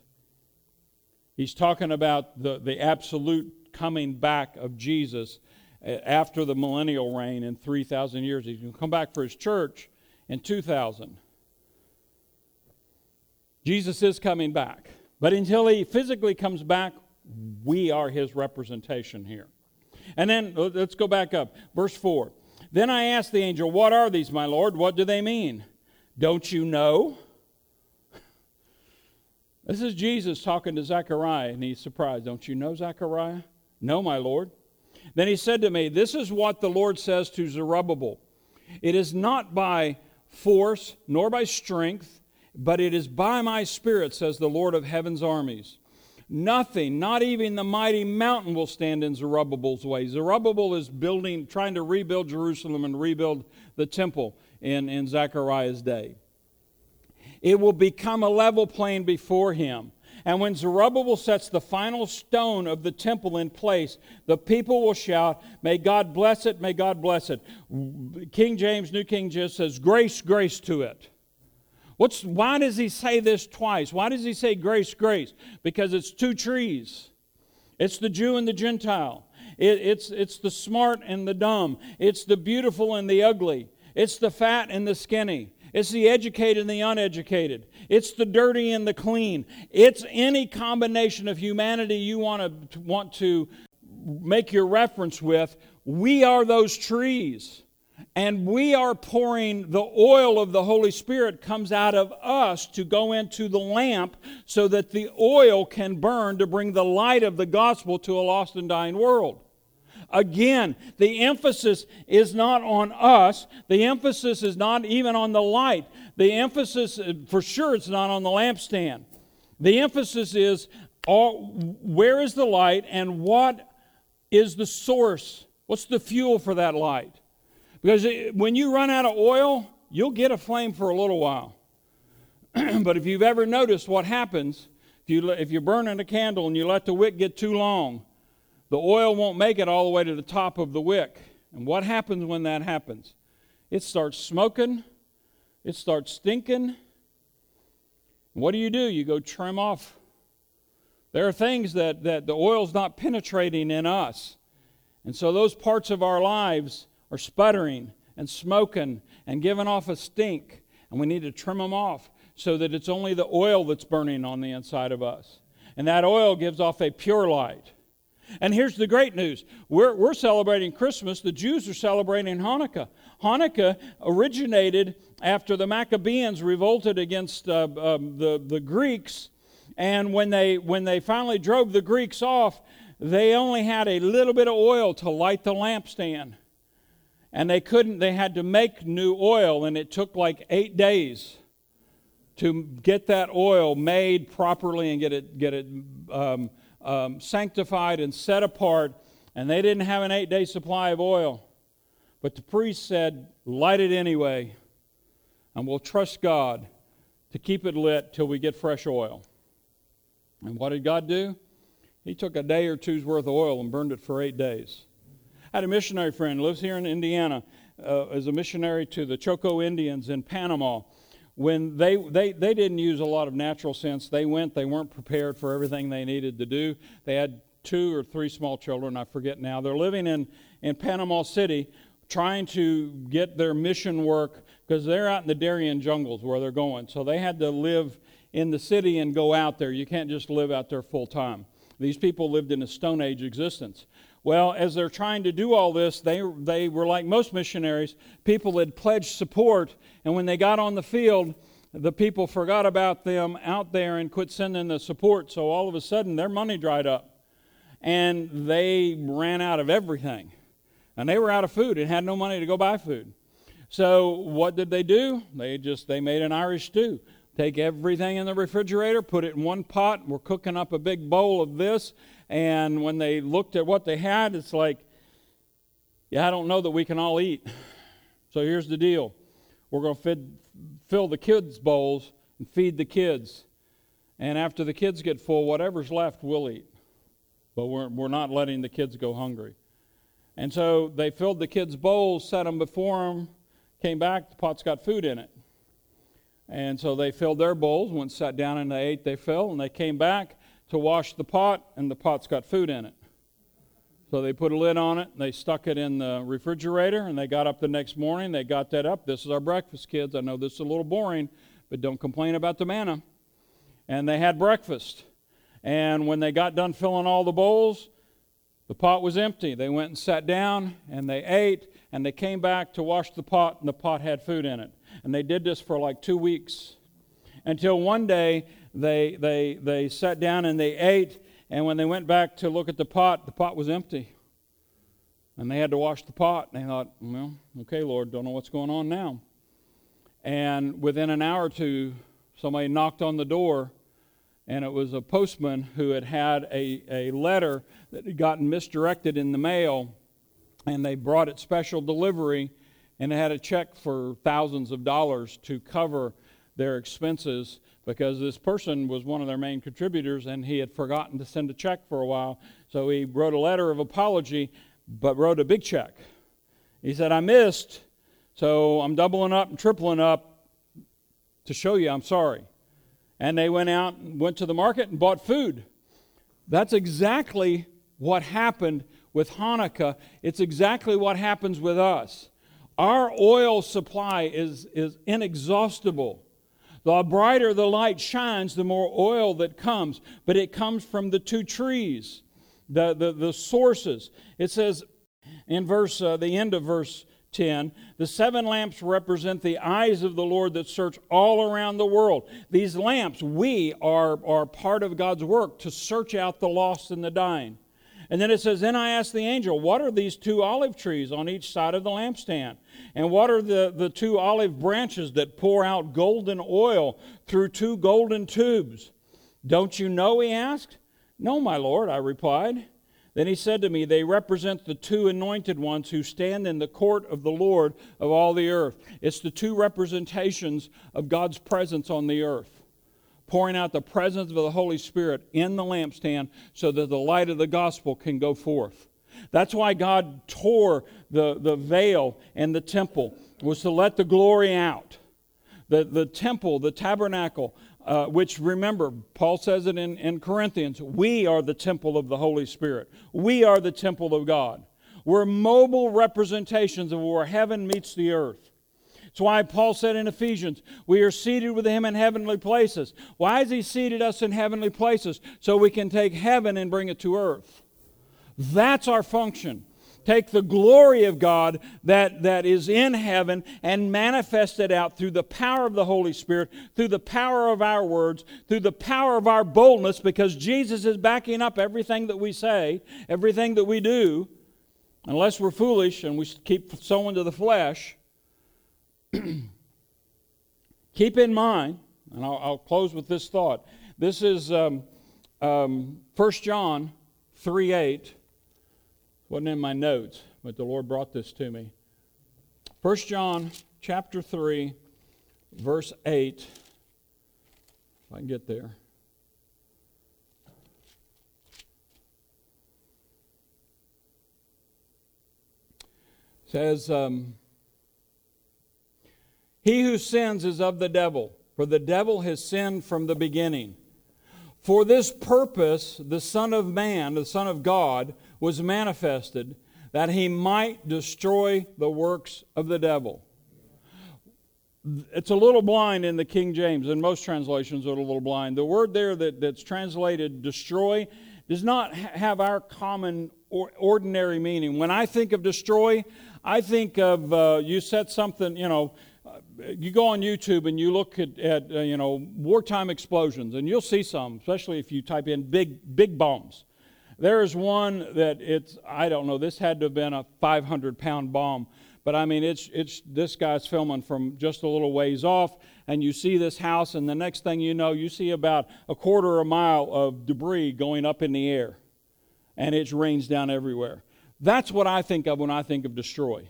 A: He's talking about the, the absolute coming back of Jesus after the millennial reign in 3,000 years. He's going to come back for his church in 2,000. Jesus is coming back. But until he physically comes back, we are his representation here. And then uh, let's go back up. Verse 4. Then I asked the angel, What are these, my Lord? What do they mean? Don't you know? This is Jesus talking to Zechariah, and he's surprised. Don't you know Zechariah? No, my Lord. Then he said to me, This is what the Lord says to Zerubbabel It is not by force nor by strength, but it is by my Spirit, says the Lord of heaven's armies. Nothing, not even the mighty mountain, will stand in Zerubbabel's way. Zerubbabel is building, trying to rebuild Jerusalem and rebuild the temple in, in Zechariah's day. It will become a level plain before him. And when Zerubbabel sets the final stone of the temple in place, the people will shout, May God bless it, may God bless it. King James, New King James says, Grace, grace to it. What's, why does he say this twice? Why does he say grace, grace? Because it's two trees it's the Jew and the Gentile, it, it's, it's the smart and the dumb, it's the beautiful and the ugly, it's the fat and the skinny. It's the educated and the uneducated. It's the dirty and the clean. It's any combination of humanity you want to want to make your reference with. We are those trees. And we are pouring the oil of the Holy Spirit comes out of us to go into the lamp so that the oil can burn to bring the light of the gospel to a lost and dying world. Again, the emphasis is not on us. The emphasis is not even on the light. The emphasis, uh, for sure, it's not on the lampstand. The emphasis is all, where is the light and what is the source? What's the fuel for that light? Because uh, when you run out of oil, you'll get a flame for a little while. (clears throat) but if you've ever noticed what happens, if, you, if you're burning a candle and you let the wick get too long, the oil won't make it all the way to the top of the wick. And what happens when that happens? It starts smoking, it starts stinking, What do you do? You go trim off. There are things that, that the oil's not penetrating in us. And so those parts of our lives are sputtering and smoking and giving off a stink. And we need to trim them off so that it's only the oil that's burning on the inside of us. And that oil gives off a pure light. And here's the great news we're, we're celebrating Christmas, the Jews are celebrating Hanukkah. Hanukkah originated after the Maccabees revolted against uh, um, the, the Greeks. And when they, when they finally drove the Greeks off, they only had a little bit of oil to light the lampstand. And they couldn't, they had to make new oil, and it took like eight days to get that oil made properly and get it, get it um, um, sanctified and set apart. And they didn't have an eight day supply of oil. But the priest said, Light it anyway, and we'll trust God to keep it lit till we get fresh oil. And what did God do? He took a day or two's worth of oil and burned it for eight days. I had a missionary friend, lives here in Indiana, uh, as a missionary to the Choco Indians in Panama when they, they, they didn't use a lot of natural sense. They went, they weren't prepared for everything they needed to do. They had two or three small children, I forget now. They're living in, in Panama City trying to get their mission work because they're out in the Darien jungles where they're going. So they had to live in the city and go out there. You can't just live out there full time. These people lived in a Stone Age existence. Well, as they're trying to do all this, they, they were like most missionaries. People had pledged support, and when they got on the field, the people forgot about them out there and quit sending the support. So all of a sudden, their money dried up, and they ran out of everything. And they were out of food and had no money to go buy food. So what did they do? They just they made an Irish stew. Take everything in the refrigerator, put it in one pot. We're cooking up a big bowl of this, and when they looked at what they had, it's like, yeah, I don't know that we can all eat. So here's the deal we're going to fill the kids' bowls and feed the kids. And after the kids get full, whatever's left, we'll eat. But we're, we're not letting the kids go hungry. And so they filled the kids' bowls, set them before them, came back, the pot's got food in it. And so they filled their bowls, went sat down and they ate, they filled, and they came back to wash the pot, and the pot's got food in it. So they put a lid on it, and they stuck it in the refrigerator, and they got up the next morning. They got that up. This is our breakfast, kids. I know this is a little boring, but don't complain about the manna. And they had breakfast. And when they got done filling all the bowls, the pot was empty. They went and sat down, and they ate, and they came back to wash the pot, and the pot had food in it. And they did this for like two weeks until one day they, they, they sat down and they ate, and when they went back to look at the pot, the pot was empty. And they had to wash the pot. And they thought, well, okay, Lord, don't know what's going on now. And within an hour or two, somebody knocked on the door, and it was a postman who had had a, a letter that had gotten misdirected in the mail, and they brought it special delivery, and it had a check for thousands of dollars to cover their expenses because this person was one of their main contributors and he had forgotten to send a check for a while. So he wrote a letter of apology, but wrote a big check. He said, I missed, so I'm doubling up and tripling up to show you I'm sorry. And they went out and went to the market and bought food. That's exactly what happened with Hanukkah. It's exactly what happens with us. Our oil supply is, is inexhaustible. The brighter the light shines, the more oil that comes. But it comes from the two trees, the, the, the sources. It says in verse, uh, the end of verse 10, the seven lamps represent the eyes of the Lord that search all around the world. These lamps, we are, are part of God's work to search out the lost and the dying. And then it says, Then I asked the angel, What are these two olive trees on each side of the lampstand? And what are the, the two olive branches that pour out golden oil through two golden tubes? Don't you know? He asked. No, my Lord, I replied. Then he said to me, They represent the two anointed ones who stand in the court of the Lord of all the earth. It's the two representations of God's presence on the earth pouring out the presence of the Holy Spirit in the lampstand so that the light of the gospel can go forth. That's why God tore the, the veil in the temple, was to let the glory out. The, the temple, the tabernacle, uh, which remember, Paul says it in, in Corinthians we are the temple of the Holy Spirit. We are the temple of God. We're mobile representations of where heaven meets the earth. That's why Paul said in Ephesians, we are seated with him in heavenly places. Why has he seated us in heavenly places? So we can take heaven and bring it to earth. That's our function take the glory of God that, that is in heaven and manifest it out through the power of the Holy Spirit, through the power of our words, through the power of our boldness, because Jesus is backing up everything that we say, everything that we do, unless we're foolish and we keep sowing to the flesh. (clears throat) keep in mind, and I'll, I'll, close with this thought. This is um, um, 1 John 3 8 wasn't in my notes, but the Lord brought this to me. 1 John chapter 3, verse 8. If I can get there. says, um, He who sins is of the devil, for the devil has sinned from the beginning. For this purpose, the Son of Man, the Son of God, was manifested that he might destroy the works of the devil. It's a little blind in the King James, and most translations are a little blind. The word there that, that's translated destroy does not have our common or ordinary meaning. When I think of destroy, I think of uh, you set something, you know, uh, you go on YouTube and you look at, at uh, you know wartime explosions, and you'll see some, especially if you type in big big bombs. There is one that it's, I don't know, this had to have been a 500 pound bomb. But I mean, it's, it's, this guy's filming from just a little ways off, and you see this house, and the next thing you know, you see about a quarter of a mile of debris going up in the air, and it rains down everywhere. That's what I think of when I think of destroy.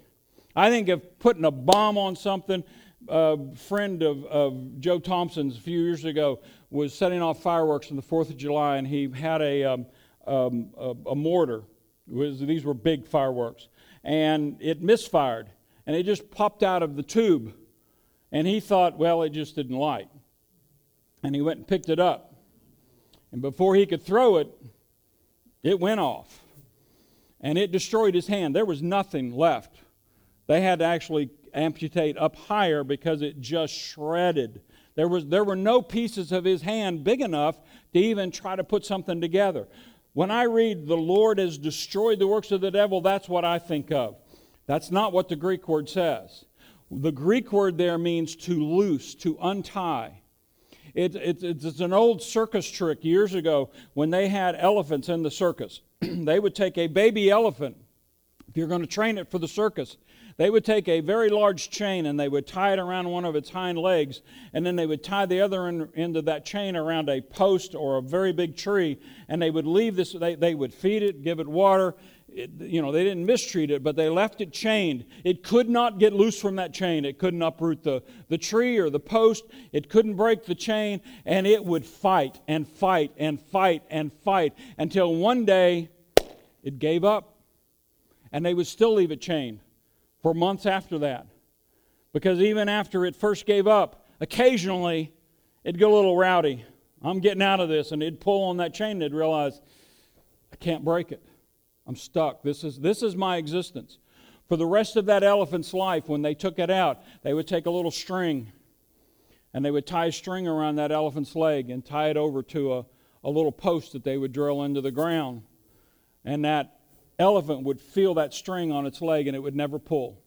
A: I think of putting a bomb on something. A friend of, of Joe Thompson's a few years ago was setting off fireworks on the 4th of July, and he had a, um, um, a, a, mortar. Was, these were big fireworks. And it misfired. And it just popped out of the tube. And he thought, well, it just didn't light. And he went and picked it up. And before he could throw it, it went off. And it destroyed his hand. There was nothing left. They had to actually amputate up higher because it just shredded. There, was, there were no pieces of his hand big enough to even try to put something together. When I read the Lord has destroyed the works of the devil, that's what I think of. That's not what the Greek word says. The Greek word there means to loose, to untie. It, it, it's an old circus trick years ago when they had elephants in the circus. (clears throat) they would take a baby elephant, if you're going to train it for the circus, they would take a very large chain and they would tie it around one of its hind legs, and then they would tie the other end of that chain around a post or a very big tree, and they would leave this, they, they would feed it, give it water. It, you know, they didn't mistreat it, but they left it chained. It could not get loose from that chain. It couldn't uproot the, the tree or the post. It couldn't break the chain, and it would fight and fight and fight and fight until one day it gave up, and they would still leave it chained for months after that. Because even after it first gave up, occasionally it'd get a little rowdy. I'm getting out of this, and it'd pull on that chain, and they'd realize, I can't break it. I'm stuck. This is, this is my existence. For the rest of that elephant's life, when they took it out, they would take a little string and they would tie a string around that elephant's leg and tie it over to a, a little post that they would drill into the ground. And that elephant would feel that string on its leg and it would never pull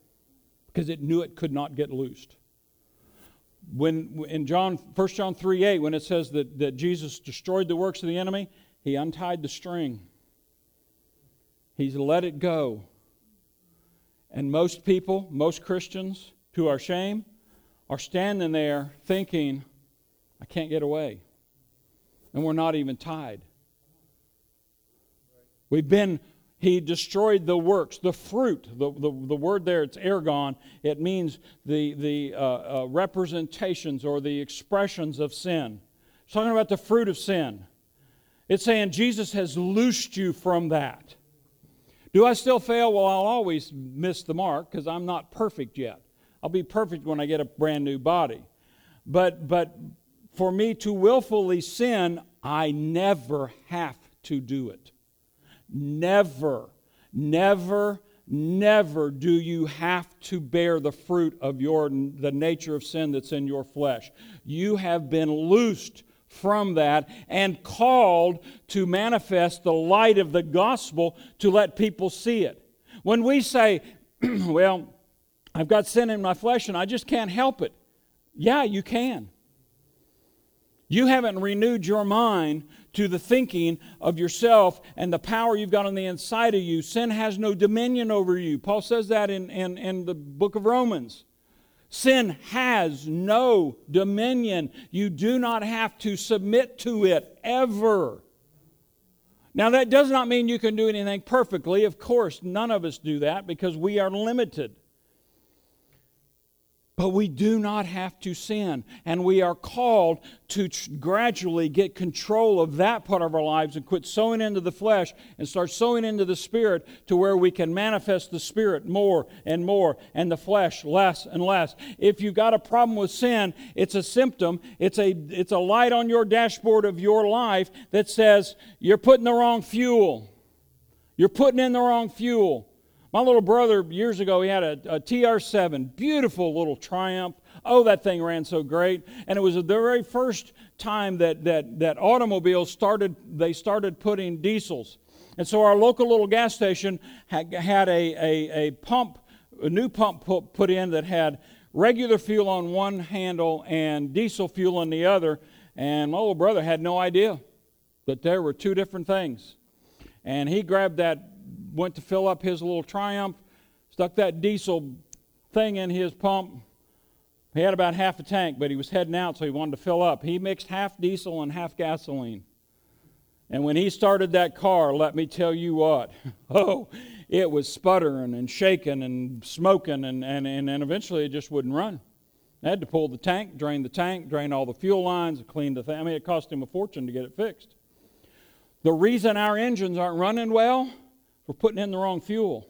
A: because it knew it could not get loosed. When in John 1 John 3 8, when it says that, that Jesus destroyed the works of the enemy, he untied the string. He's let it go. And most people, most Christians, to our shame, are standing there thinking, I can't get away. And we're not even tied. We've been he destroyed the works, the fruit. The, the, the word there, it's ergon. It means the, the uh, uh, representations or the expressions of sin. It's talking about the fruit of sin. It's saying Jesus has loosed you from that. Do I still fail? Well, I'll always miss the mark because I'm not perfect yet. I'll be perfect when I get a brand new body. But, but for me to willfully sin, I never have to do it. Never, never, never do you have to bear the fruit of your the nature of sin that's in your flesh. You have been loosed from that and called to manifest the light of the gospel to let people see it. When we say, (clears throat) well, I've got sin in my flesh and I just can't help it. Yeah, you can. You haven't renewed your mind to the thinking of yourself and the power you've got on the inside of you. Sin has no dominion over you. Paul says that in, in, in the book of Romans. Sin has no dominion. You do not have to submit to it ever. Now, that does not mean you can do anything perfectly. Of course, none of us do that because we are limited. But we do not have to sin. And we are called to tr- gradually get control of that part of our lives and quit sowing into the flesh and start sowing into the Spirit to where we can manifest the Spirit more and more and the flesh less and less. If you've got a problem with sin, it's a symptom, it's a, it's a light on your dashboard of your life that says you're putting the wrong fuel. You're putting in the wrong fuel. My little brother, years ago, he had a, a TR7, beautiful little Triumph. Oh, that thing ran so great. And it was the very first time that, that, that automobiles started, they started putting diesels. And so our local little gas station had, had a, a, a pump, a new pump put, put in that had regular fuel on one handle and diesel fuel on the other. And my little brother had no idea that there were two different things. And he grabbed that went to fill up his little Triumph, stuck that diesel thing in his pump. He had about half a tank, but he was heading out, so he wanted to fill up. He mixed half diesel and half gasoline. And when he started that car, let me tell you what, (laughs) oh, it was sputtering and shaking and smoking, and, and, and, and eventually it just wouldn't run. I had to pull the tank, drain the tank, drain all the fuel lines, clean the thing. I mean, it cost him a fortune to get it fixed. The reason our engines aren't running well we're putting in the wrong fuel.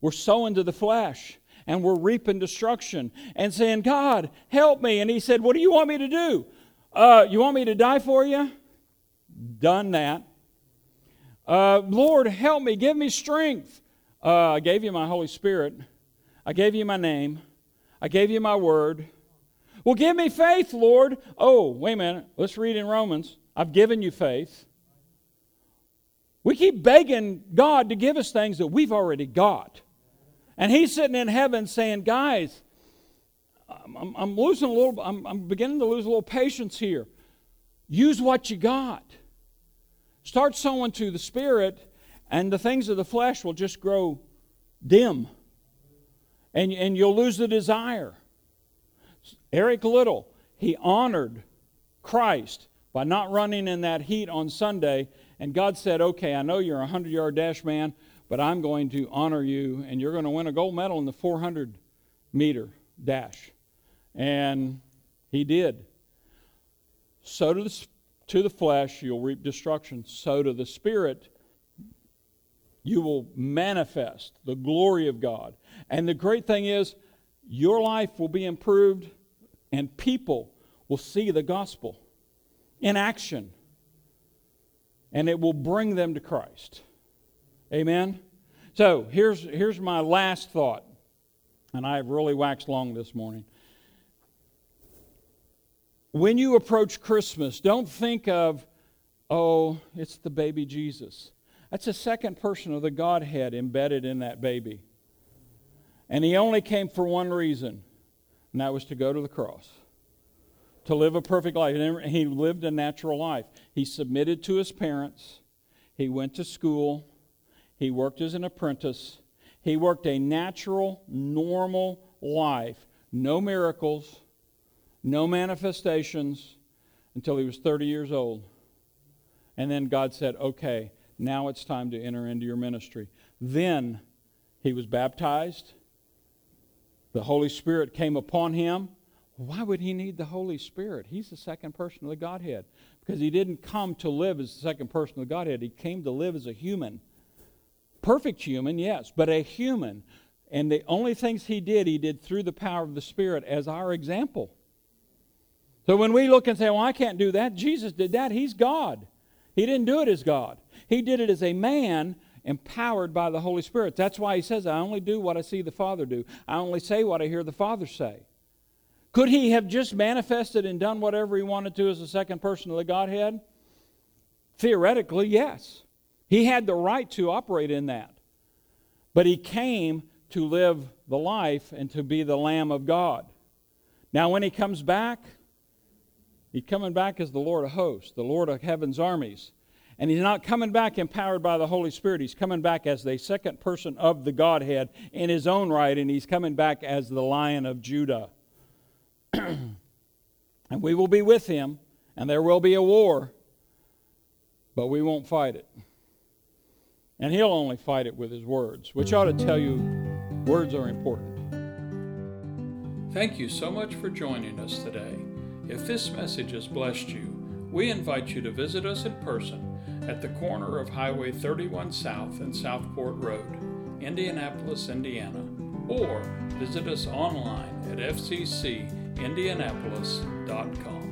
A: We're sowing to the flesh and we're reaping destruction and saying, God, help me. And he said, What do you want me to do? Uh, you want me to die for you? Done that. Uh, Lord, help me. Give me strength. Uh, I gave you my Holy Spirit. I gave you my name. I gave you my word. Well, give me faith, Lord. Oh, wait a minute. Let's read in Romans. I've given you faith. We keep begging God to give us things that we've already got. And He's sitting in heaven saying, Guys, I'm, I'm losing a little, I'm, I'm beginning to lose a little patience here. Use what you got. Start sowing to the Spirit, and the things of the flesh will just grow dim. And, and you'll lose the desire. Eric Liddell, he honored Christ by not running in that heat on Sunday and God said, Okay, I know you're a 100 yard dash man, but I'm going to honor you, and you're going to win a gold medal in the 400 meter dash. And he did. So to the, to the flesh, you'll reap destruction. So to the spirit, you will manifest the glory of God. And the great thing is, your life will be improved, and people will see the gospel in action and it will bring them to Christ. Amen? So here's, here's my last thought, and I've really waxed long this morning. When you approach Christmas, don't think of, oh, it's the baby Jesus. That's a second person of the Godhead embedded in that baby. And he only came for one reason, and that was to go to the cross to live a perfect life. He lived a natural life. He submitted to his parents. He went to school. He worked as an apprentice. He worked a natural, normal life. No miracles, no manifestations until he was 30 years old. And then God said, okay, now it's time to enter into your ministry. Then he was baptized. The Holy Spirit came upon him. Why would he need the Holy Spirit? He's the second person of the Godhead. Because he didn't come to live as the second person of the Godhead, he came to live as a human. Perfect human, yes, but a human. And the only things he did, he did through the power of the Spirit as our example. So when we look and say, well, I can't do that, Jesus did that, he's God. He didn't do it as God, he did it as a man empowered by the Holy Spirit. That's why he says, I only do what I see the Father do, I only say what I hear the Father say. Could he have just manifested and done whatever he wanted to as the second person of the Godhead? Theoretically, yes. He had the right to operate in that. But he came to live the life and to be the Lamb of God. Now, when he comes back, he's coming back as the Lord of hosts, the Lord of heaven's armies. And he's not coming back empowered by the Holy Spirit. He's coming back as the second person of the Godhead in his own right, and he's coming back as the Lion of Judah. (clears throat) and we will be with him, and there will be a war, but we won't fight it. And he'll only fight it with his words, which ought to tell you words are important. Thank you so much for joining us today. If this message has blessed you, we invite you to visit us in person at the corner of Highway 31 South and Southport Road, Indianapolis, Indiana, or visit us online at fccindianapolis.com.